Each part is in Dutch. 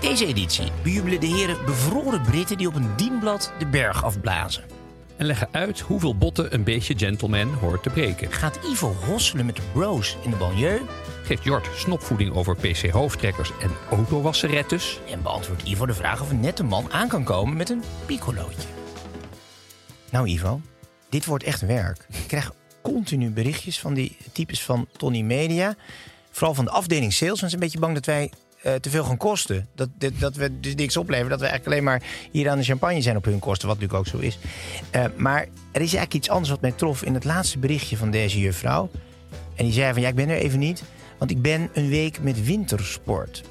Deze editie bejubelen de heren bevroren Britten die op een dienblad de berg afblazen. En leggen uit hoeveel botten een beetje gentleman hoort te breken. Gaat Ivo hosselen met de bros in de banlieue? Geeft Jort snopvoeding over PC-hoofdtrekkers en autowasserettes. En beantwoordt Ivo de vraag of een nette man aan kan komen met een piccolootje. Nou Ivo, dit wordt echt werk. Ik krijg continu berichtjes van die types van Tony Media. Vooral van de afdeling sales. Want ze zijn een beetje bang dat wij eh, te veel gaan kosten. Dat, dat, dat we dus niks opleveren. Dat we eigenlijk alleen maar hier aan de champagne zijn op hun kosten. Wat natuurlijk ook zo is. Eh, maar er is eigenlijk iets anders wat mij trof in het laatste berichtje van deze juffrouw. En die zei van ja, ik ben er even niet. Want ik ben een week met wintersport.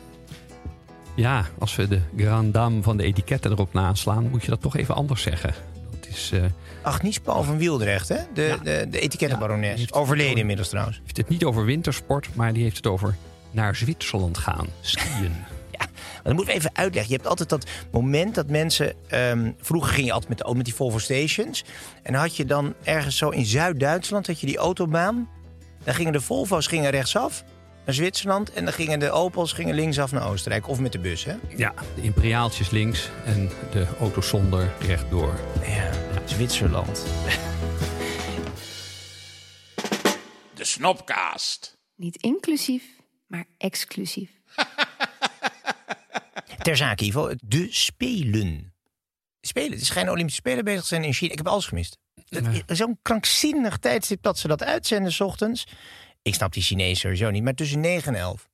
Ja, als we de Grand Dame van de etiketten erop naslaan, moet je dat toch even anders zeggen. Dat is, eh, Agnies Paul van Wieldrecht, hè? De, Ja. de, de etikettenbarones. Ja, Overleden inmiddels trouwens. heeft het niet over wintersport, maar die heeft het over naar Zwitserland gaan, skiën. Maar dan moeten we even uitleggen. Je hebt altijd dat moment dat mensen... ehm, vroeger ging je altijd met, de, met die Volvo Stations. En dan had je dan ergens zo in Zuid-Duitsland... had je die autobaan. Dan gingen de Volvo's gingen rechtsaf naar Zwitserland... en dan gingen de Opels gingen linksaf naar Oostenrijk. Of met de bus, hè? Ja, de imperiaaltjes links en de auto's zonder rechtdoor. Ja, Zwitserland. De Snopcast. Niet inclusief, maar exclusief. Ter zake, Ivo. De Spelen. Spelen. Het schijnen Olympische Spelen bezig te zijn in China. Ik heb alles gemist. Zo'n krankzinnig tijdstip dat ze dat uitzenden s ochtends. Ik snap die Chinezen sowieso niet, maar tussen 9 en 11.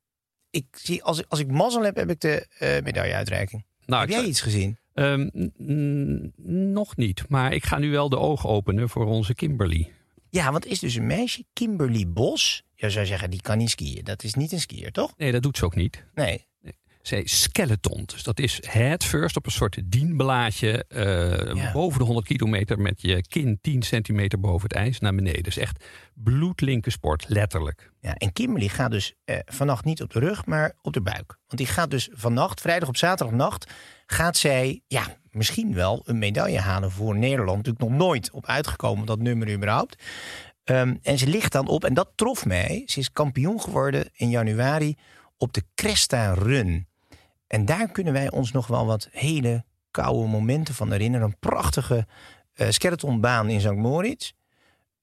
Ik zie, als, ik, als ik mazzel heb, heb ik de eh medailleuitreiking. Nou, heb ik- jij iets gezien? Ehm, nog niet, maar ik ga nu wel de ogen openen voor onze Kimberly. Ja, want er is dus een meisje, Kimberly Bos. Je zou zeggen, die kan niet skiën. Dat is niet een skier, toch? Nee, dat doet ze ook niet. Nee. Zij skeleton. Dus dat is head first op een soort dienblaadje Ja. boven de 100 kilometer met je kin 10 centimeter boven het ijs naar beneden. Dus echt bloedlinke sport, letterlijk. Ja, en Kimberly gaat dus eh, vannacht niet op de rug, maar op de buik. Want die gaat dus vannacht, vrijdag op zaterdagnacht, gaat zij ja, misschien wel een medaille halen voor Nederland. Natuurlijk nog nooit op uitgekomen, dat nummer überhaupt. Ehm, en ze ligt dan op, en dat trof mij. Ze is kampioen geworden in januari op de Cresta Run. En daar kunnen wij ons nog wel wat hele koude momenten van herinneren. Een prachtige eh skeletonbaan in St. Moritz.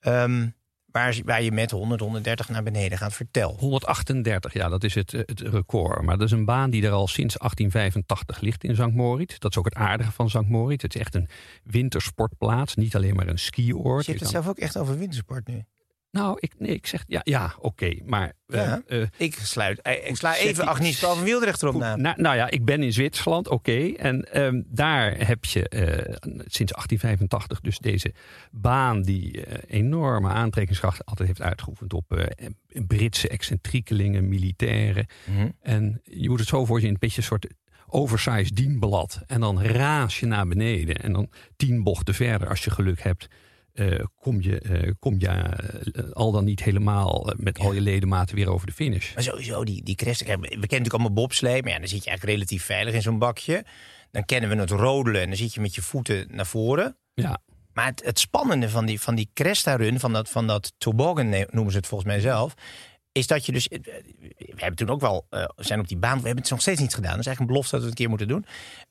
Ehm, waar, je met 100, 130 naar beneden gaat. Vertel. 138, ja, dat is het, eh, het record. Maar dat is een baan die er al sinds 1885 ligt in St. Moritz. Dat is ook het aardige van St. Moritz. Het is echt een wintersportplaats, niet alleen maar een skioord. Je hebt het zelf ook echt over wintersport nu. Nou, ik, nee, ik zeg ja, ja oké. maar eh, Ja. eh, Ik, sluit, eh, ik sla even Agnies Paul van Wieldrecht erop na. nou, nou ja, ik ben in Zwitserland, oké. En ehm, daar heb je eh, sinds 1885 dus deze baan die enorme aantrekkingskracht altijd heeft uitgeoefend op eh, Britse excentriekelingen, militairen. Mhm. En je moet het zo voor je een beetje een soort oversized dienblad. En dan raas je naar beneden. En dan tien bochten verder, als je geluk hebt, eh, kom je, eh, kom je eh, al dan niet helemaal met al je ledematen weer over de finish. Maar sowieso, die, die crest. We kennen natuurlijk allemaal bobslee. Maar ja, dan zit je eigenlijk relatief veilig in zo'n bakje. Dan kennen we het rodelen. En dan zit je met je voeten naar voren. Ja, Maar het, het spannende van die, van die Cresta-run, van dat, van dat toboggan noemen ze het volgens mij zelf... is dat je dus... We hebben toen ook wel, zijn op die baan... We hebben het nog steeds niet gedaan. Dat is eigenlijk een belofte dat we het een keer moeten doen.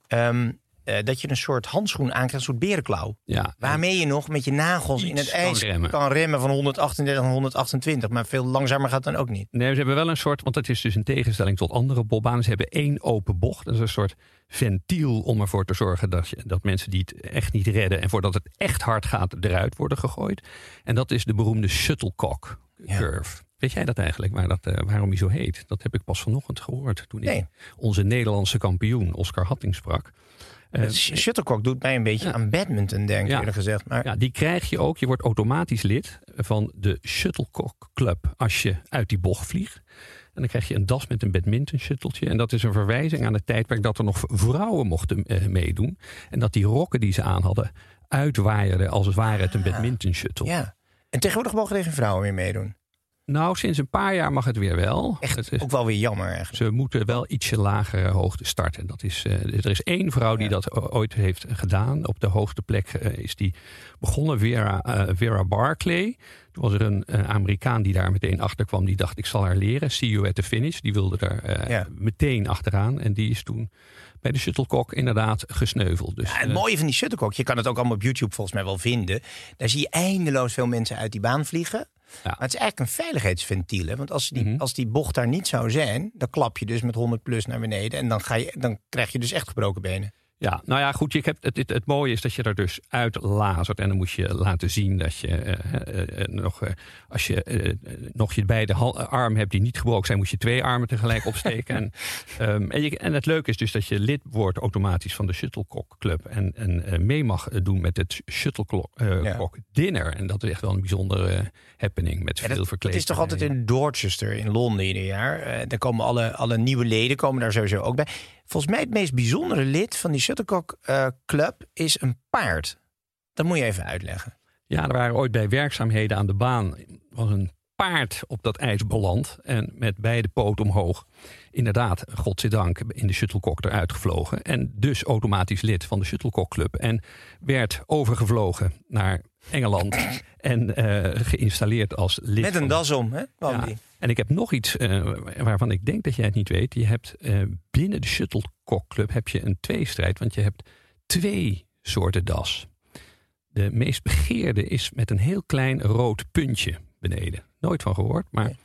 Ehm, eh, dat je een soort handschoen aankrijgt, een soort berenklauw. ja. Waarmee je nog met je nagels in het kan ijs remmen. kan remmen van 138 naar 128. Maar veel langzamer gaat dan ook niet. Nee, ze hebben wel een soort, want het is dus in tegenstelling tot andere bobbanen. Ze hebben één open bocht. Dat is een soort ventiel om ervoor te zorgen dat, je, dat mensen die het echt niet redden. en voordat het echt hard gaat, eruit worden gegooid. En dat is de beroemde shuttlecock Ja. curve. Weet jij dat eigenlijk, waar dat, eh, waarom hij zo heet? Dat heb ik pas vanochtend gehoord toen Nee. ik onze Nederlandse kampioen Oscar Hatting sprak. Sh- shuttlecock doet mij een beetje Ja. aan badminton, denk ik Ja. eerlijk gezegd. Maar Ja, die krijg je ook. Je wordt automatisch lid van de Shuttlecock Club als je uit die bocht vliegt. En dan krijg je een das met een badminton shutteltje. En dat is een verwijzing aan het tijdperk dat er nog vrouwen mochten eh, meedoen. En dat die rokken die ze aan hadden uitwaaierden als het ware het een badminton shuttle. ja. En tegenwoordig mogen er geen vrouwen meer meedoen. Nou, sinds een paar jaar mag het weer wel. Echt Het is- ook wel weer jammer eigenlijk. Ze moeten wel ietsje lagere hoogte starten. Dat is, eh, er is één vrouw die Ja. dat ooit heeft gedaan. Op de hoogste plek eh, is die begonnen, Vera, eh, Vera Barclay. Was er een, een Amerikaan die daar meteen achter kwam. Die dacht, ik zal haar leren. See you at the finish. Die wilde daar eh, Ja. meteen achteraan. En die is toen bij de shuttlecock inderdaad gesneuveld. Dus, Ja, het eh, mooie van die shuttlecock, je kan het ook allemaal op YouTube volgens mij wel vinden. Daar zie je eindeloos veel mensen uit die baan vliegen. Maar het is eigenlijk een veiligheidsventiel. Hè? Want als die, Mhm. als die bocht daar niet zou zijn, dan klap je dus met 100 plus naar beneden. En dan, ga je, dan krijg je dus echt gebroken benen. Ja, nou ja, goed. Je hebt, het, het, het mooie is dat je er dus uit lasert. En dan moet je laten zien dat je eh, eh, eh, nog, eh, als je nog je beide hal- arm hebt die niet gebroken zijn, moet je twee armen tegelijk opsteken. en, ehm, en, je, en het leuke is dus dat je lid wordt automatisch van de Shuttlecock Club. En, en mee mag doen met het Shuttlecock Ja. Cock Dinner. En dat is echt wel een bijzondere happening met Ja, veel verkleed. dat is toch altijd in Dorchester in Londen ieder jaar. Eh daar komen alle, alle nieuwe leden komen daar sowieso ook bij. Volgens mij het meest bijzondere lid van die Shuttlecock eh, Club is een paard. Dat moet je even uitleggen. Ja, er waren ooit bij werkzaamheden aan de baan was een paard op dat ijs beland en met beide poten omhoog. Inderdaad, godzijdank, in de shuttlecock eruit gevlogen en dus automatisch lid van de shuttlecock club en werd overgevlogen naar Engeland en eh, geïnstalleerd als lid. Met een das om, hè? Ja. En ik heb nog iets eh, waarvan ik denk dat jij het niet weet. Je hebt eh, binnen de Shuttlecock Club heb je een tweestrijd, want je hebt twee soorten das. De meest begeerde is met een heel klein rood puntje beneden. Nooit van gehoord, maar. Nee.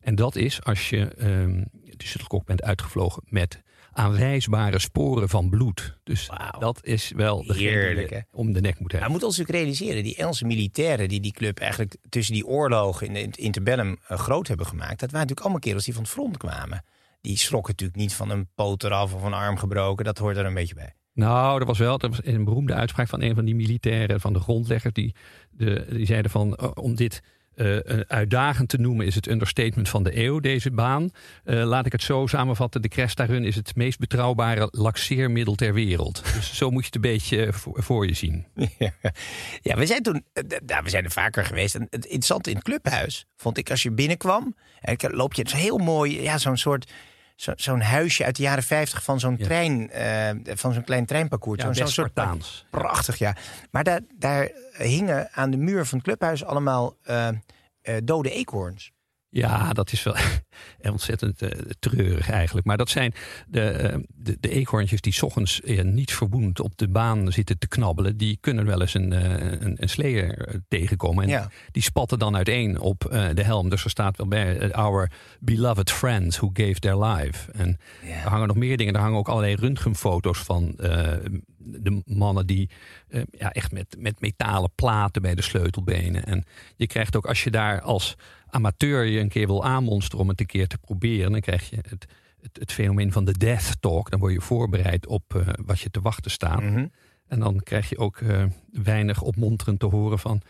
En dat is als je ehm, de Shuttlecock bent uitgevlogen met aanwijsbare sporen van bloed. Dus dat is wel die Heerlijk, hè? om de nek moet hebben. we moeten ons natuurlijk realiseren, die Engelse militairen die die club eigenlijk tussen die oorlogen in het interbellum eh, groot hebben gemaakt, dat waren natuurlijk allemaal kerels die van het front kwamen. Die schrokken natuurlijk niet van een poot eraf of een arm gebroken, dat hoort er een beetje bij. Nou, er was wel er was een beroemde uitspraak van een van die militairen, van de grondleggers, die, de, die zeiden van eh, om dit eh, een uitdagend te noemen is het understatement van de eeuw, deze baan. Eh, laat ik het zo samenvatten, de Cresta Run is het meest betrouwbare laxeermiddel ter wereld. Dus zo moet je het een beetje voor, voor je zien. ja, we zijn toen, eh, nou, we zijn er vaker geweest. En het interessante in het clubhuis vond ik als je binnenkwam, en loop je het heel mooi, ja, zo'n soort. Zo- Zo'n huisje uit de jaren 50 van zo'n Ja. trein, eh, van zo'n klein treinparcours. Ja, zo'n soort Spartaans. Prachtig, ja. Maar daar, daar hingen aan de muur van het clubhuis allemaal eh, eh, dode eekhoorns. Ja, dat is wel ontzettend eh, treurig eigenlijk. Maar dat zijn de, eh, de, de eekhoorntjes die 's ochtends eh, niet verboend op de baan zitten te knabbelen. Die kunnen wel eens een, een, een sleer tegenkomen. En Ja. die spatten dan uiteen op de helm. Dus er staat wel bij, our beloved friends who gave their life. En er hangen nog meer dingen. Er hangen ook allerlei röntgenfoto's van de mannen die eh, ja, echt met, met metalen platen bij de sleutelbenen. En je krijgt ook als je daar als amateur je een keer wil aanmonsteren om het een keer te proberen, dan krijg je het, het, het fenomeen van de death talk. Dan word je voorbereid op eh, wat je te wachten staat. Mhm. En dan krijg je ook eh, weinig opmonterend te horen van,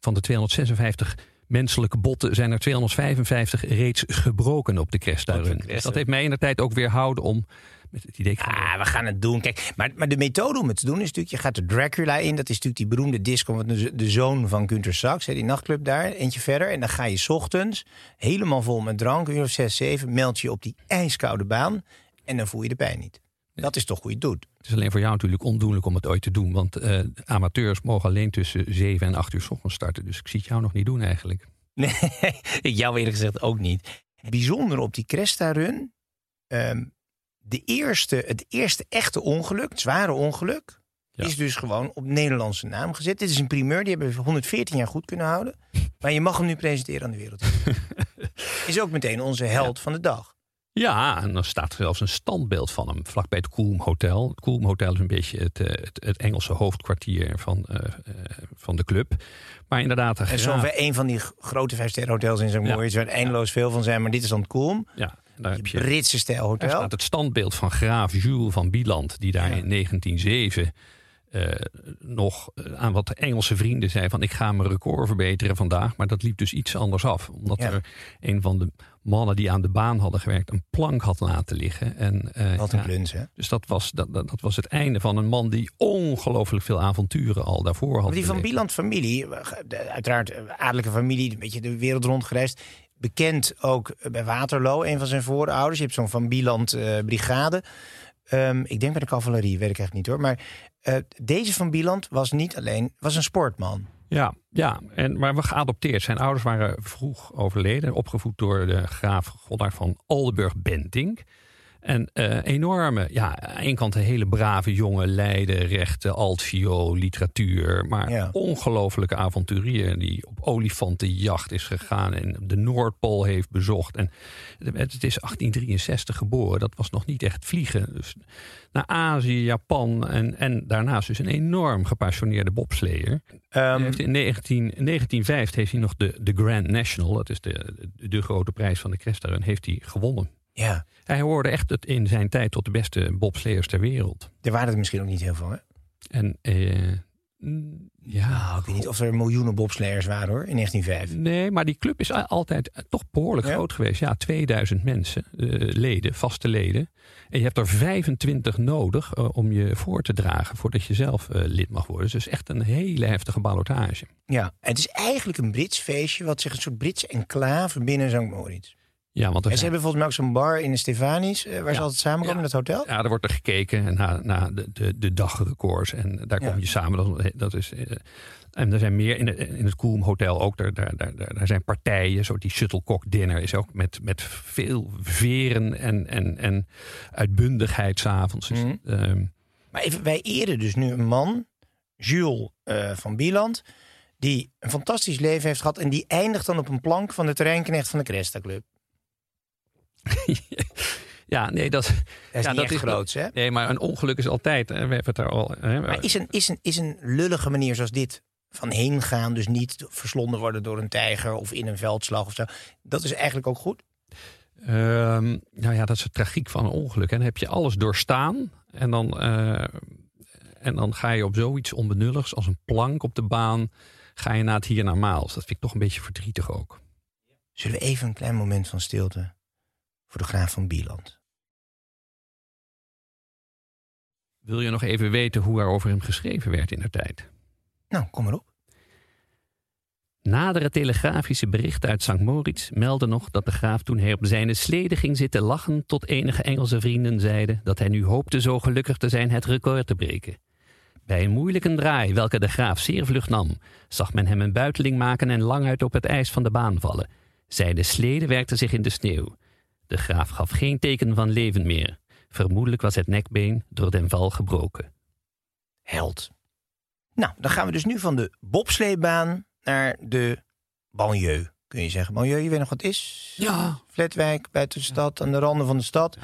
van de 256 menselijke botten zijn er 255 reeds gebroken op de Run. Cresta. Dus dat heeft mij in de tijd ook weerhouden om met het idee Ah, we gaan het doen. Kijk, maar, maar de methode om het te doen is natuurlijk... je gaat de Dracula in. Dat is natuurlijk die beroemde disco... de, de zoon van Günter Sachs, hè, die nachtclub daar. Eentje verder. En dan ga je 's ochtends helemaal vol met drank... uur of zes, zeven, meld je op die ijskoude baan... en dan voel je de pijn niet. Dat is toch hoe je het doet. Het is alleen voor jou natuurlijk ondoenlijk om het ooit te doen. Want eh, amateurs mogen alleen tussen 7 en 8 uur 's ochtends starten. Dus ik zie het jou nog niet doen eigenlijk. Nee, ik jou eerlijk gezegd ook niet. Bijzonder op die Cresta-run... ehm, de eerste, het eerste echte ongeluk, het zware ongeluk... Ja. is dus gewoon op Nederlandse naam gezet. Dit is een primeur, die hebben we 114 jaar goed kunnen houden. Maar je mag hem nu presenteren aan de wereld. is ook meteen onze held van de dag. Ja, en er staat zelfs een standbeeld van hem vlakbij het Coolm Hotel. Het Coolm Hotel is een beetje het, eh, het, het Engelse hoofdkwartier van, eh, eh, van de club. Maar inderdaad, de En zo'n een van die grote vijfsterren hotels in zo'n Ja. mooi, er eindeloos veel van zijn. Maar dit is dan Coolm. Ja, daar heb je Britse stijl Daar hotel. staat het standbeeld van graaf Jules van Bieland, die daar Ja. in 1907 eh, nog eh, aan wat Engelse vrienden zei van ik ga mijn record verbeteren vandaag. Maar dat liep dus iets anders af. Omdat Ja. er een van de mannen die aan de baan hadden gewerkt een plank had laten liggen. En, eh, Wat een ja, kluns, hè? dus dat was, dat, dat, was het einde van een man die ongelooflijk veel avonturen al daarvoor had. Maar die Van. Bieland familie, uiteraard adellijke familie, een beetje de wereld rond gereisd. Bekend ook bij Waterloo, een van zijn voorouders. Je hebt zo'n Van Bieland eh. Ehm, ik denk bij de cavalerie, weet ik echt niet hoor. Maar eh, deze Van Bieland was niet alleen, was een sportman. Ja, ja en, maar we geadopteerd. Zijn ouders waren vroeg overleden. Opgevoed door de graaf Godard van Oldenburg-Bentinck. En eh, enorme, ja, aan de ene kant een hele brave jongen, Leiden, rechten, altviool, literatuur. Maar Ja. ongelofelijke avonturier die op olifantenjacht is gegaan en de Noordpool heeft bezocht. En het het is 1863 geboren, dat was nog niet echt vliegen. Dus naar Azië, Japan en, en daarnaast dus een enorm gepassioneerde bobsleer. Heeft in 19, in 1905 heeft hij nog de, de Grand National, dat is de, de grote prijs van de Crestarun, heeft hij gewonnen. Ja, Hij hoorde echt het in zijn tijd tot de beste bobsleers ter wereld. er waren er misschien ook niet heel veel. Hè? En eh, mm, ja, Nou, ik weet niet of er miljoenen bobsleiers waren hoor, in 1905. nee, maar die club is a- altijd eh, toch behoorlijk Ja? groot geweest. Ja, 2000 mensen, eh, leden, vaste leden. En je hebt er 25 nodig eh, om je voor te dragen voordat je zelf eh, lid mag worden. Dus echt een hele heftige ballotage. Ja, het is eigenlijk een Brits feestje, wat zich een soort Britse enclave binnen St. Moritz. Ja, want En ze hebben volgens mij ook zo'n bar in de Stefanis, eh, waar ze altijd samenkomen in Ja. het hotel. Ja, er wordt er gekeken naar, naar de, de, de dagrecords. En daar Ja. kom je samen. Dat, dat is, eh, en er zijn meer in het, in het Koelm Hotel ook. Daar, daar, daar, daar zijn partijen. Zo die shuttlecock dinner is ook met, met veel veren en, en, en uitbundigheid s'avonds. Dus, Mhm. ehm, Maar even, wij eren dus nu een man, Jules eh, van Bieland, die een fantastisch leven heeft gehad en die eindigt dan op een plank van de terreinknecht van de Cresta Club. ja, nee, dat, Dat is ja, niet dat is groots, hè? nee, maar een ongeluk is altijd. Hè, we hebben het daar al. Hè, Maar is een, is, een, is een lullige manier zoals dit van heen gaan, dus niet verslonden worden door een tijger of in een veldslag of zo, dat is eigenlijk ook goed. Ehm, nou ja, dat is de tragiek van een ongeluk. En dan heb je alles doorstaan. En dan, eh, en dan ga je op zoiets onbenulligs als een plank op de baan. Ga je naar het hiernamaals. Dat vind ik toch een beetje verdrietig ook. Zullen we even een klein moment van stilte voor de graaf van Bieland? Wil je nog even weten hoe er over hem geschreven werd in de tijd? Nou, kom maar op. Nadere telegrafische berichten uit St. Moritz melden nog dat de graaf toen hij op zijn slede ging zitten lachen tot enige Engelse vrienden zeiden dat hij nu hoopte zo gelukkig te zijn het record te breken. Bij een moeilijke draai, welke de graaf zeer vlug nam, zag men hem een buiteling maken en languit op het ijs van de baan vallen. Zijde slede werkte zich in de sneeuw. De graaf gaf geen teken van leven meer. Vermoedelijk was het nekbeen door den val gebroken. Held. Nou, dan gaan we dus nu van de bobsleebaan naar de banlieue, kun je zeggen. Banlieue, je weet nog wat het is? Ja. Flatwijk, buiten de stad, aan de randen van de stad.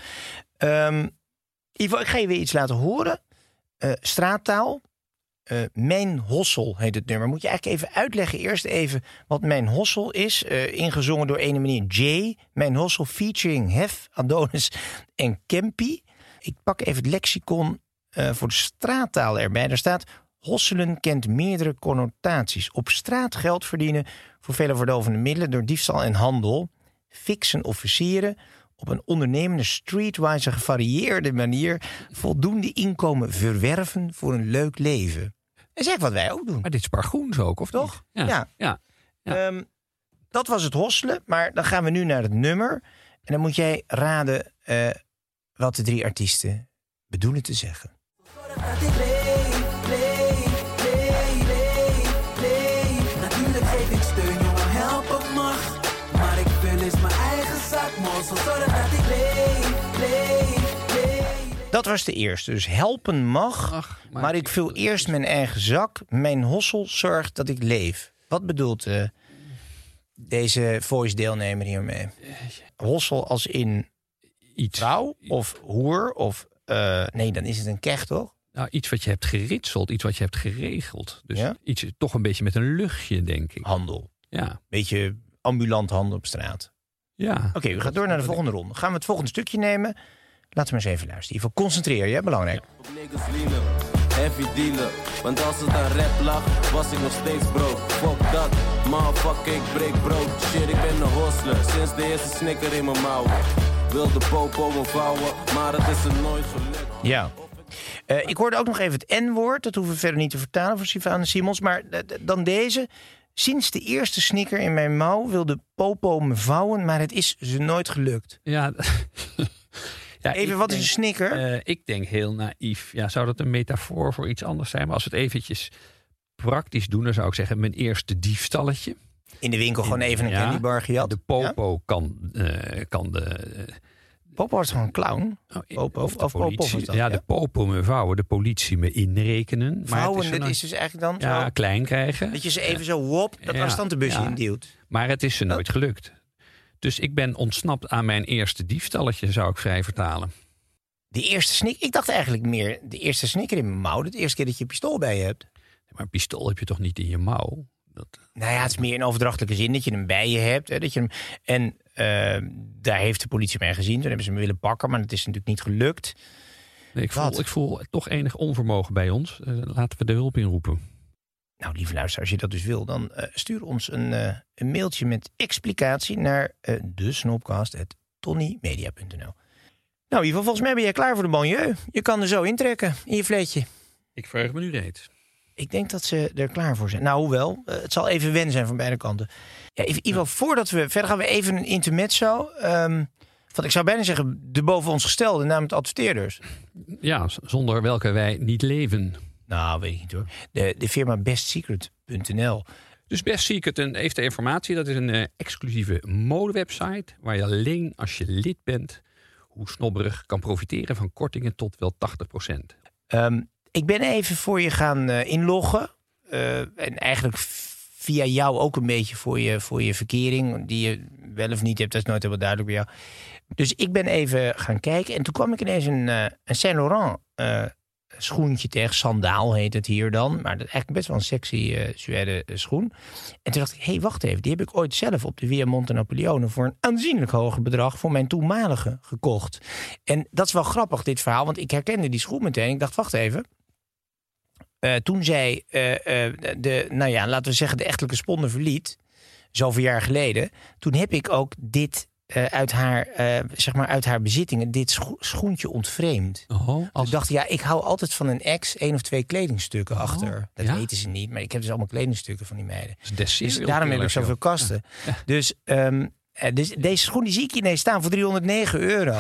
Ehm Ivo, ik ga je weer iets laten horen. Eh, straattaal. Eh, mijn Hossel heet het nummer. Moet je eigenlijk even uitleggen eerst even wat Mijn Hossel is. Eh, ingezongen door ene meneer Jay. Mijn Hossel featuring Hef, Adonis en Kempi. Ik pak even het lexicon eh, voor de straattaal erbij. Daar staat... Hosselen kent meerdere connotaties. Op straat geld verdienen voor vele verdovende middelen... door diefstal en handel. Fixen officieren op een ondernemende, streetwise gevarieerde manier... voldoende inkomen verwerven voor een leuk leven. Is eigenlijk wat wij ook doen. Maar dit is Pargoens ook, of Toch? ja. Ja. Ehm, dat was het hosselen, maar dan gaan we nu naar het nummer. En dan moet jij raden eh, wat de drie artiesten bedoelen te zeggen. Dat was de eerste. Dus helpen mag, Ach, maar, ik vul eerst mijn eigen zak. Mijn hossel zorgt dat ik leef. Wat bedoelt eh, deze voice-deelnemer hiermee? Hossel als in iets, vrouw of hoer of... eh, nee, dan is het een kech, toch? nou, iets wat je hebt geritseld, iets wat je hebt geregeld. Dus Ja? iets toch een beetje met een luchtje, denk ik. Handel. Ja, Beetje ambulant handel op straat. Ja. Oké, we gaan door naar de volgende ronde. Gaan we het volgende stukje nemen? Laten we eens even luisteren. Ivo, concentreer je, belangrijk. Heavy dealer. Want als het aan rap lag, was ik nog steeds broke. Fuck dat, motherfucker, ik breek brood. Shit, ik ben een hustler, sinds de eerste snicker in mijn mouw. Wilde popo me vouwen, maar het is er nooit gelukt. Ja. Eh, ik hoorde ook nog even het N-woord. Dat hoeven we verder niet te vertalen voor Sivane Simons. Maar eh, dan deze. Sinds de eerste snicker in mijn mouw wilde Popo me vouwen, maar het is ze nooit gelukt. Ja. ja Even, wat is een snicker? Eh, ik denk heel naïef. Ja, zou dat een metafoor voor iets anders zijn? Maar als we het eventjes praktisch doen, dan zou ik zeggen: mijn eerste diefstalletje. in de winkel gewoon even een Ja, candybar gejat. De popo kan, eh, kan de. eh, Popo was gewoon een clown. oh, Popo of- de of politie. dat, ja, ja? de popo me vouwen, de politie me inrekenen. Maar het Vouwen, er dat is dus eigenlijk dan ja, zo... klein krijgen. Dat je ze even zo wop, dat busje ja. induwt. Maar het is ze nooit gelukt. Dus ik ben ontsnapt aan mijn eerste diefstalletje, zou ik vrij vertalen. De eerste snik, ik dacht eigenlijk meer de eerste snikker in mijn mouw. De eerste keer dat je een pistool bij je hebt. Maar een pistool heb je toch niet in je mouw? Dat, Nou ja, het is meer in overdrachtelijke zin dat je hem bij je hebt. Hè, dat je hem, en eh, daar heeft de politie mij gezien. Toen hebben ze hem willen pakken, maar het is natuurlijk niet gelukt. nee, ik, Wat? voel, ik voel toch enig onvermogen bij ons. Eh, laten we de hulp inroepen. Nou, lieve luisteraar, als je dat dus wil, dan eh, stuur ons een, eh, een mailtje met explicatie naar uh, desnopcast.tonnymedia.nl. Nou, Ivo, volgens mij ben jij klaar voor de banlieue. Je kan er zo intrekken in je vleetje. Ik verheug me nu reeds. Ik denk dat ze er klaar voor zijn. Nou, hoewel, eh, het zal even wennen zijn van beide kanten. Ja, Ivo, Ivo, voordat we verder gaan, we even een intermezzo. Ehm want ik zou bijna zeggen, de boven ons gestelde, namelijk de adverteerders. Ja, zonder welke wij niet leven. Nou, weet ik niet hoor. De, de firma bestsecret.nl. Dus Best Secret en heeft de informatie. Dat is een eh, exclusieve modewebsite. Waar je alleen als je lid bent, hoe snobberig, kan profiteren van kortingen tot wel 80%. Ehm, ik ben even voor je gaan eh, inloggen. Eh, en eigenlijk via jou ook een beetje voor je, voor je verkering. Die je wel of niet hebt, dat is nooit helemaal duidelijk bij jou. Dus ik ben even gaan kijken. En toen kwam ik ineens een, een Saint Laurent schoentje tegen. Sandaal heet het hier dan. Maar dat is eigenlijk best wel een sexy eh suède eh, schoen. En toen dacht ik, hé, hey, wacht even. Die heb ik ooit zelf op de Via Monte Napoleone... voor een aanzienlijk hoger bedrag voor mijn toenmalige gekocht. En dat is wel grappig, dit verhaal. Want ik herkende die schoen meteen. Ik dacht, wacht even. Eh, toen zij, de, nou ja, laten we zeggen, de echtelijke sponde verliet, zoveel jaar geleden, toen heb ik ook dit eh, uit, haar, eh, zeg maar uit haar bezittingen, dit scho- schoentje ontvreemd. Oh, Dus ik dacht, ja, ik hou altijd van een ex één of twee kledingstukken achter. Dat ja? weten ze niet, maar ik heb dus allemaal kledingstukken van die meiden. Dus Dus daarom heb ik zoveel kasten. Dus, ehm, eh, dus deze schoen die zie ik ineens staan voor 309 euro.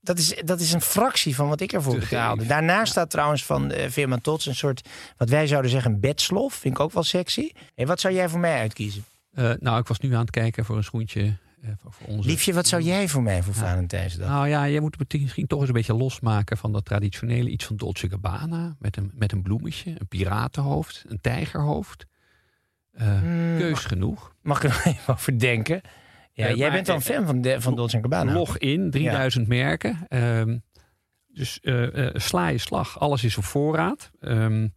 Dat is, dat is een fractie van wat ik ervoor betaalde. Daarnaast staat trouwens van de firma Tots een soort, wat wij zouden zeggen, een bedslof. Vind ik ook wel sexy. Hey, wat zou jij voor mij uitkiezen? Nou, ik was nu aan het kijken voor een schoentje voor, voor onze... Liefje, wat zou jij voor mij voor Valentijnsdag? Nou ja, je moet het misschien toch eens een beetje losmaken van dat traditionele iets van Dolce Gabbana. Met een, met een bloemetje, een piratenhoofd, een tijgerhoofd. Eh, Hmm, keus mag, genoeg. mag ik er nog even over denken? Ja, Eh, jij maar, bent eh, fan van, de, van Dolce Gabbana. Log in, 3000 merken. Ehm, dus eh, eh, sla je slag. Alles is op voorraad. Ehm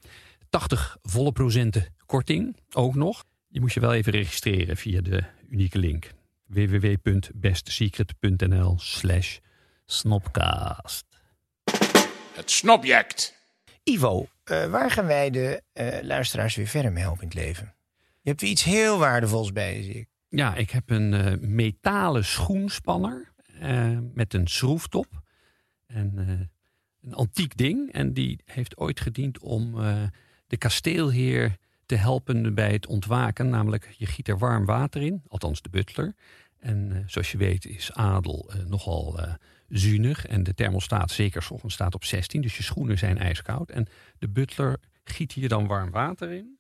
80 volle procenten korting ook nog. Je moet je wel even registreren via de unieke link. www.bestsecret.nl slash snopcast. Het snobject. Ivo, eh, waar gaan wij de eh, luisteraars weer verder mee helpen in het leven? Je hebt weer iets heel waardevols bij je, zie ik. Ja, ik heb een eh, metalen schoenspanner eh, met een schroeftop. En eh, een antiek ding. En die heeft ooit gediend om eh, de kasteelheer te helpen bij het ontwaken. Namelijk, je giet er warm water in, althans de butler. En eh, zoals je weet is adel eh, nogal zuinig. En de thermostaat, zeker 's ochtends, staat op 16. Dus je schoenen zijn ijskoud. En de butler giet hier dan warm water in.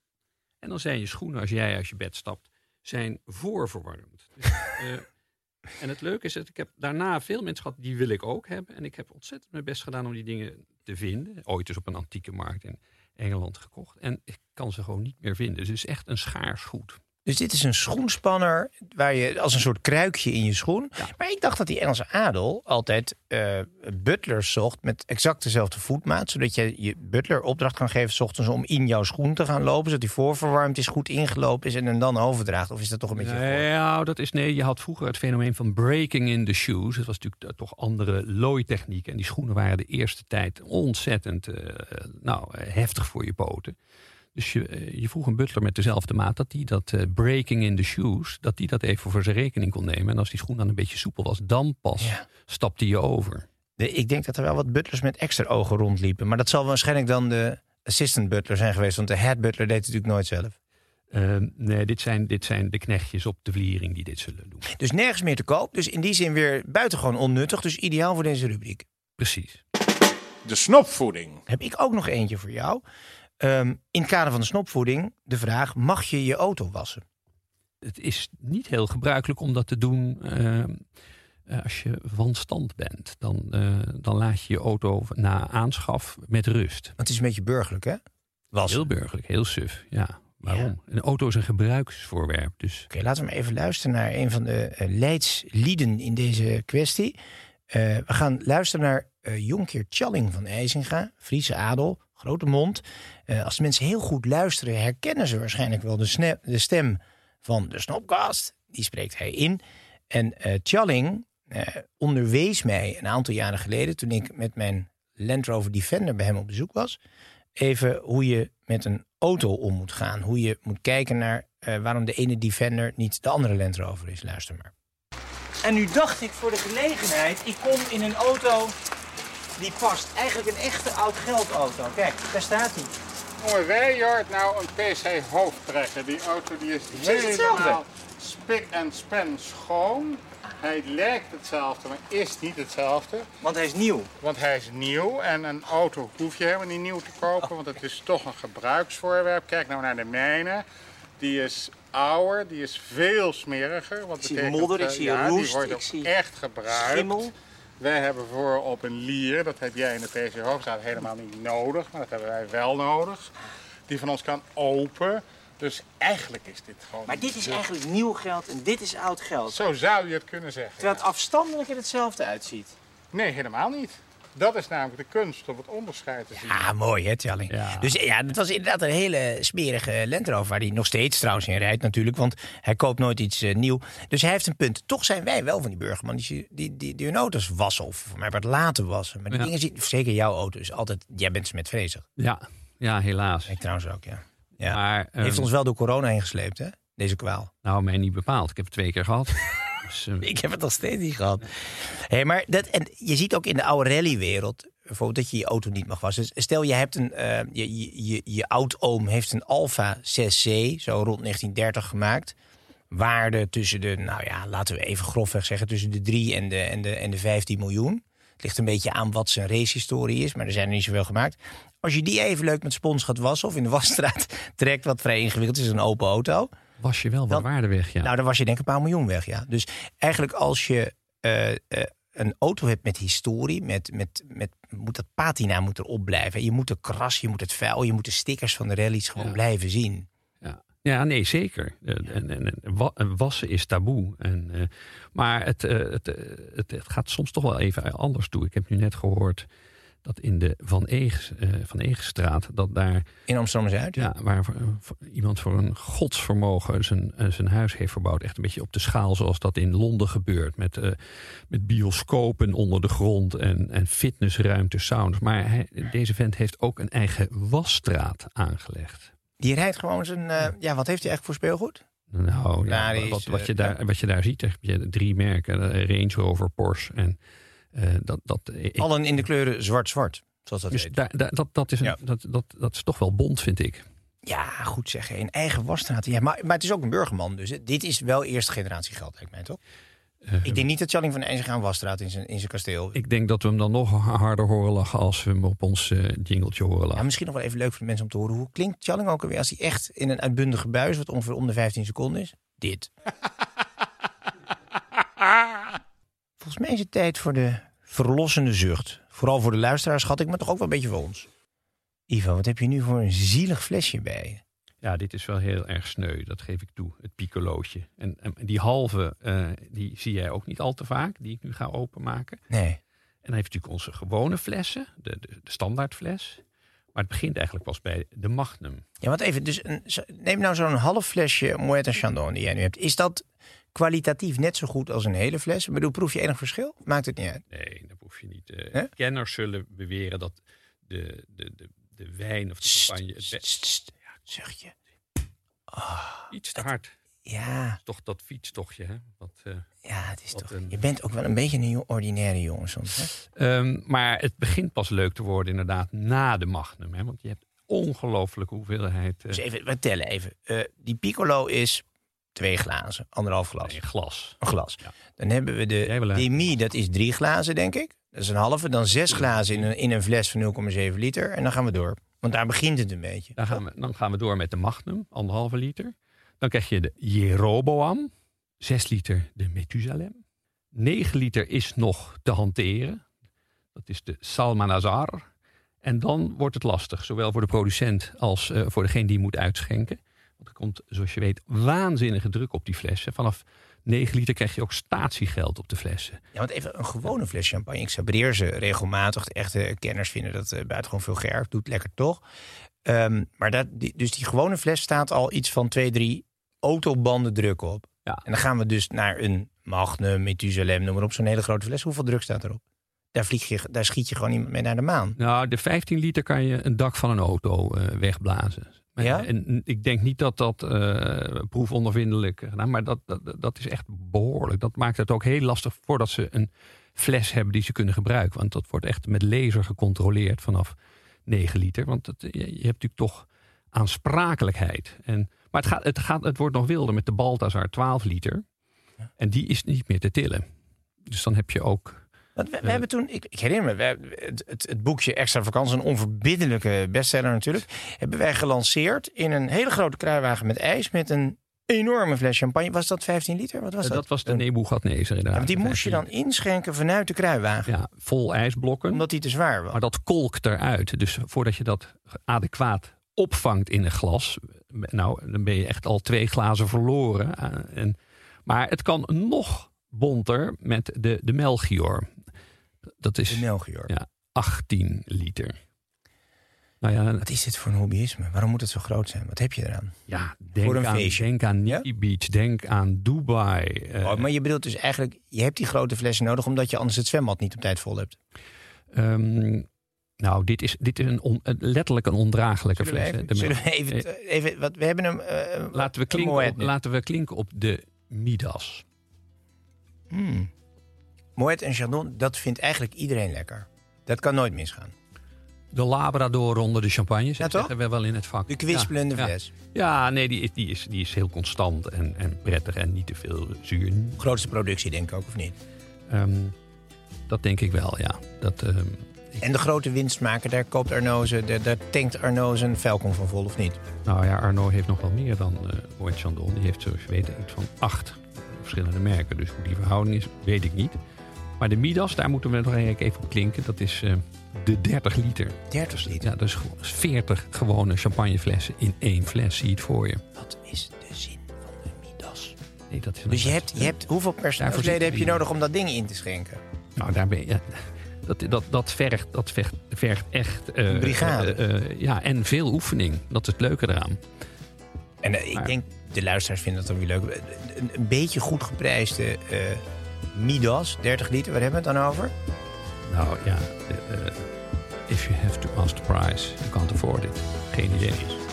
En dan zijn je schoenen, als jij uit je bed stapt, zijn voorverwarmd. Dus, en het leuke is dat ik heb daarna veel mensen gehad, die wil ik ook hebben. En ik heb ontzettend mijn best gedaan om die dingen te vinden. Ooit dus op een antieke markt in Engeland gekocht. En ik kan ze gewoon niet meer vinden. Dus het is echt een schaars goed. Dus dit is een schoenspanner waar je als een soort kruikje in je schoen. Maar ik dacht dat die Engelse adel altijd eh, butlers zocht met exact dezelfde voetmaat. Zodat je je butler opdracht kan geven 's ochtends om in jouw schoen te gaan lopen. Zodat die voorverwarmd is, goed ingelopen is en hem dan overdraagt. Of is dat toch een beetje... Nee, ja, dat is nee. Je had vroeger het fenomeen van breaking in the shoes. Het was natuurlijk eh, toch andere looitechniek. En die schoenen waren de eerste tijd ontzettend eh, nou, heftig voor je poten. Dus je, eh, je vroeg een butler met dezelfde maat dat die dat eh, breaking in the shoes, dat die dat even voor zijn rekening kon nemen. En als die schoen dan een beetje soepel was, dan pas Ja. stapte je over. De- ik denk dat er wel wat butlers met extra ogen rondliepen. Maar dat zal waarschijnlijk dan de assistant butler zijn geweest. Want de head butler deed het natuurlijk nooit zelf. Eh, nee, dit zijn, dit zijn de knechtjes op de vliering die dit zullen doen. Dus nergens meer te koop. Dus in die zin weer buitengewoon onnuttig. Dus ideaal voor deze rubriek. Precies. De snopvoeding. Heb ik ook nog eentje voor jou. Ehm, in het kader van de snopvoeding de vraag: mag je je auto wassen? Het is niet heel gebruikelijk om dat te doen eh, eh, als je van stand bent. Dan, eh, dan laat je je auto na aanschaf met rust. Want het is een beetje burgerlijk, hè? Wassen. Heel burgerlijk, heel suf. Ja, waarom? Een auto is een gebruiksvoorwerp. Dus Oké, laten we maar even luisteren naar een van de eh, leidslieden in deze kwestie. We gaan luisteren naar Jonkheer Tjalling van IJzinga, Friese adel, grote mond. Eh, als mensen heel goed luisteren, herkennen ze waarschijnlijk wel de, de stem van de Snopcast. Die spreekt hij in. En eh Tjalling eh, onderwees mij een aantal jaren geleden, toen ik met mijn Land Rover Defender bij hem op bezoek was, even hoe je met een auto om moet gaan. Hoe je moet kijken naar waarom de ene Defender niet de andere Land Rover is. Luister maar. En nu dacht ik voor de gelegenheid, ik kom in een auto die past. Eigenlijk een echte oud geldauto. Kijk, daar staat hij. Wij hoort nou een PC hoofdtrekker. Die auto die is helemaal spik en span schoon. Hij lijkt hetzelfde, maar is niet hetzelfde. Want hij is nieuw. Want hij is nieuw en een auto hoef je helemaal niet nieuw te kopen, want het is toch een gebruiksvoorwerp. Kijk nou naar de mijne. Die is ouder, die is veel smeriger. Wat Ik zie modder, ik zie ja, roest, die wordt ik zie echt gebruikt. Schimmel. Wij hebben voor op een lier, dat heb jij in de PC Hoofdstraat helemaal niet nodig, maar dat hebben wij wel nodig. Die van ons kan open. Dus eigenlijk is dit gewoon. Maar dit is eigenlijk nieuw geld en dit is oud geld. Zo zou je het kunnen zeggen. Terwijl het afstandelijk er hetzelfde uitziet. Nee, helemaal niet. Dat is namelijk de kunst om het onderscheid te zien. Ah, mooi hè, Tjalling. Ja. Dus ja, het was inderdaad een hele smerige Land Rover... waar hij nog steeds trouwens in rijdt natuurlijk... want hij koopt nooit iets eh, nieuw. Dus hij heeft een punt. Toch zijn wij wel van die burgerman... die, die, die, die hun auto's wassen of voor mij wat laten wassen. Maar die Ja. dingen zien... Zeker jouw auto is altijd... Jij bent met vrezig. ja, ja helaas. Ik trouwens ook, ja. ja. Maar, heeft ehm, ons wel door corona heen gesleept, hè? Deze kwaal. Nou, mij niet bepaald. Ik heb het twee keer gehad. dus, eh, Ik heb het nog steeds niet gehad. Hey, maar dat, en je ziet ook in de oude rallywereld bijvoorbeeld dat je je auto niet mag wassen. Dus stel je hebt een, eh, je, je, je, je oud-oom heeft een Alfa 6C, zo rond 1930 gemaakt. Waarde tussen de, nou ja, laten we even grofweg zeggen, tussen de 3 en de, en de, en de 15 miljoen. Het ligt een beetje aan wat zijn racehistorie is, maar er zijn er niet zoveel gemaakt. Als je die even leuk met spons gaat wassen of in de wasstraat trekt, wat vrij ingewikkeld is, een open auto. Was je wel wat waarde weg, ja. Nou, dan was je denk ik een paar miljoen weg, ja. Dus eigenlijk als je eh, eh, een auto hebt met historie, met, met, met, moet dat patina moet erop blijven. Je moet de kras, je moet het vuil, je moet de stickers van de rallies gewoon Ja. blijven zien. Ja, ja nee, zeker. Eh, En, en, en wa- en wassen is taboe. En, maar het, het, het, het gaat soms toch wel even anders toe. Ik heb nu net gehoord dat in de Van, Eegs, eh, Van Eegstraat... dat daar In Amsterdam-Zuid. ja, waar iemand voor een godsvermogen zijn, eh, zijn huis heeft verbouwd. Echt een beetje op de schaal zoals dat in Londen gebeurt. Met, eh, met bioscopen onder de grond en, en fitnessruimte, saunas. Maar hij, deze vent heeft ook een eigen wasstraat aangelegd. Die rijdt gewoon zijn, ja, wat heeft hij echt voor speelgoed? Nou, ja, wat, wat, je daar, wat je daar ziet, heb je drie merken: Range Rover, Porsche. En dat, dat, ik- Allen in de kleuren zwart-zwart, zoals dat dus daar, dat, dat, is een, Ja. dat, dat, dat is toch wel bond, vind ik. Ja, goed zeggen. In eigen wasstraat. Ja, maar, maar het is ook een burgerman, dus dit is wel eerste generatie geld, lijkt mij toch? Eh, Ik denk niet dat Jalling van IJzer een wasstraat in zijn, in zijn kasteel. ik denk dat we hem dan nog harder horen lachen als we hem op ons eh jingletje horen Ja, lachen. misschien nog wel even leuk voor de mensen om te horen. Hoe klinkt Challing ook alweer als hij echt in een uitbundige buis, wat ongeveer om de 15 seconden is? Dit. Volgens mij is het tijd voor de verlossende zucht. Vooral voor de luisteraars schat ik, maar toch ook wel een beetje voor ons. Ivo, wat heb je nu voor een zielig flesje bij je? Ja, dit is wel heel erg sneu, dat geef ik toe, het piccolootje. En, en die halve, eh, die zie jij ook niet al te vaak, die ik nu ga openmaken. Nee. En dan heeft natuurlijk onze gewone flessen, de, de, de standaardfles. Maar het begint eigenlijk pas bij de Magnum. Ja, want even, dus een, neem nou zo'n half flesje Moet en Chandon die jij nu hebt. Is dat kwalitatief net zo goed als een hele fles? Ik bedoel, proef je enig verschil? Maakt het niet uit. Nee, dat hoef je niet. eh? Kenners zullen beweren dat de, de, de, de wijn of de champagne... het sst, Zuchtje. iets te hard. Ja, Toch dat fietstochtje, hè? Wat, eh, ja, het is toch... een- Je bent ook wel een beetje een ordinaire jongen soms, hè? Ehm, maar het begint pas leuk te worden inderdaad na de Magnum. Hè? Want je hebt ongelooflijke hoeveelheid Dus even, we tellen even. Die Piccolo is twee glazen, anderhalf glas. in glas. Een glas. Ja. Dan hebben we de een- demi, dat is drie glazen, denk ik. Dat is een halve. Dan zes glazen in een, in een fles van 0,7 liter. En dan gaan we door. Want daar begint het een beetje. Dan gaan, we, dan gaan we door met de Magnum, anderhalve liter. Dan krijg je de Jeroboam, 6 liter de Methusalem. 9 liter is nog te hanteren. Dat is de Salmanazar. En dan wordt het lastig, zowel voor de producent als eh, voor degene die moet uitschenken. Er komt, zoals je weet, waanzinnige druk op die flessen. Vanaf 9 liter krijg je ook statiegeld op de flessen. Ja, want even een gewone fles champagne. Ik sabreer ze regelmatig. De echte kenners vinden dat eh, buitengewoon veel gerf. Doet lekker toch. Ehm, maar dat, die, dus die gewone fles staat al iets van twee, drie autobanden druk op. Ja. En dan gaan we dus naar een Magnum, Methusalem, noem maar op. Zo'n hele grote fles. Hoeveel druk staat erop? Daar, vlieg je, daar schiet je gewoon niet mee naar de maan. Nou, de 15 liter kan je een dak van een auto eh, wegblazen. Ja? En ik denk niet dat dat eh proefondervindelijk gedaan, maar dat, dat, dat is echt behoorlijk. Dat maakt het ook heel lastig voordat ze een fles hebben die ze kunnen gebruiken. Want dat wordt echt met laser gecontroleerd vanaf 9 liter. Want het, je, je hebt natuurlijk toch aansprakelijkheid. En, maar het, gaat, het, gaat, het wordt nog wilder met de Balthazar 12 liter. En die is niet meer te tillen. Dus dan heb je ook Want we, we hebben toen, ik, ik herinner me, het, het, het boekje Extra Vakantie, een onverbiddelijke bestseller natuurlijk, hebben wij gelanceerd in een hele grote kruiwagen met ijs met een enorme fles champagne. Was dat 15 liter? Wat was Eh, dat? dat was de Nebuchadnezzar inderdaad. want die moest je dan inschenken vanuit de kruiwagen, Ja, vol ijsblokken. omdat die te zwaar was. Maar dat kolkt eruit. Dus voordat je dat adequaat opvangt in een glas, nou, dan ben je echt al twee glazen verloren. Eh, En, maar het kan nog bonter met de, de Melchior. Dat is Melchior. ja, 18 liter. Nou ja, Wat is dit voor een hobbyisme? Waarom moet het zo groot zijn? Wat heb je eraan? ja denk, Voor een aan, feestje. denk aan Ja? Beach, denk aan Dubai. eh, Oh, maar je bedoelt dus eigenlijk, je hebt die grote flessen nodig omdat je anders het zwembad niet op tijd vol hebt. ehm, nou, dit is, dit is een on- een- letterlijk een ondraaglijke Zullen we fles. even, de zullen we even, even wat, we hebben hem. eh, Laten we, klinken op, laten we klinken op de Midas. Hmm. Moet en Chardon, dat vindt eigenlijk iedereen lekker. Dat kan nooit misgaan. De Labrador onder de champagne, Ja, toch? zeggen we wel in het vak. De kwispelende ja, fles. Ja, ja nee, die, is- die, is, die is heel constant en, en prettig en niet te veel zuur. Grootste productie, denk ik ook, of niet? Ehm, dat denk ik wel, ja. Dat, ehm, En de grote winstmaker, daar koopt Arnaud ze, daar, daar tankt Arnaud zijn Falcon van vol, of niet? nou ja, Arnaud heeft nog wel meer dan uh, Moët Chandon. Die heeft, zoals je weet, iets van acht verschillende merken. Dus hoe die verhouding is, weet ik niet. Maar de Midas, daar moeten we nog even op klinken. Dat is eh, de 30 liter. 30 liter. Ja, dus gewoon 40 gewone champagneflessen in één fles. Zie je het voor je. Wat is de zin van de Midas? Nee, dat is Dus je hebt, je hebt hoeveel personeelsleden heb je nodig om dat ding in te schenken? Nou, daar ben je. Dat, dat, dat, vergt, dat vergt, vergt echt. eh, Een brigade. eh, ja, en veel oefening. Dat is het leuke eraan. En ik denk, de luisteraars vinden dat dan weer leuk. Een, een beetje goed geprijsde Midas, 30 liter, waar hebben we het dan over? Nou ja, eh, eh, if you have to ask the price, you can't afford it. Geen idee.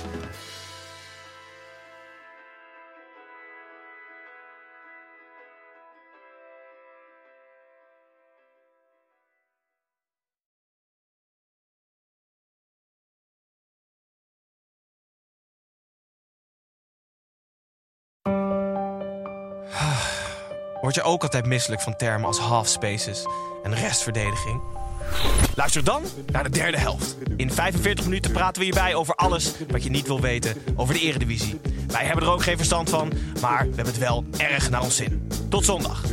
Word je ook altijd misselijk van termen als half spaces en restverdediging? Luister dan naar de derde helft. In 45 minuten praten we hierbij over alles wat je niet wil weten over de Eredivisie. Wij hebben er ook geen verstand van, maar we hebben het wel erg naar ons zin. Tot zondag.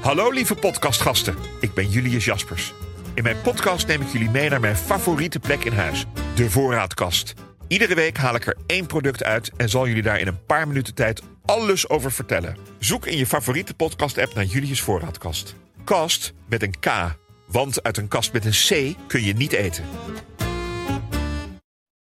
Hallo lieve podcastgasten, ik ben Julius Jaspers. In mijn podcast neem ik jullie mee naar mijn favoriete plek in huis, de voorraadkast. Iedere week haal ik er één product uit en zal jullie daar in een paar minuten tijd alles over vertellen. Zoek in je favoriete podcast-app naar Julius Voorraadkast. Kast met een K, want uit een kast met een C kun je niet eten.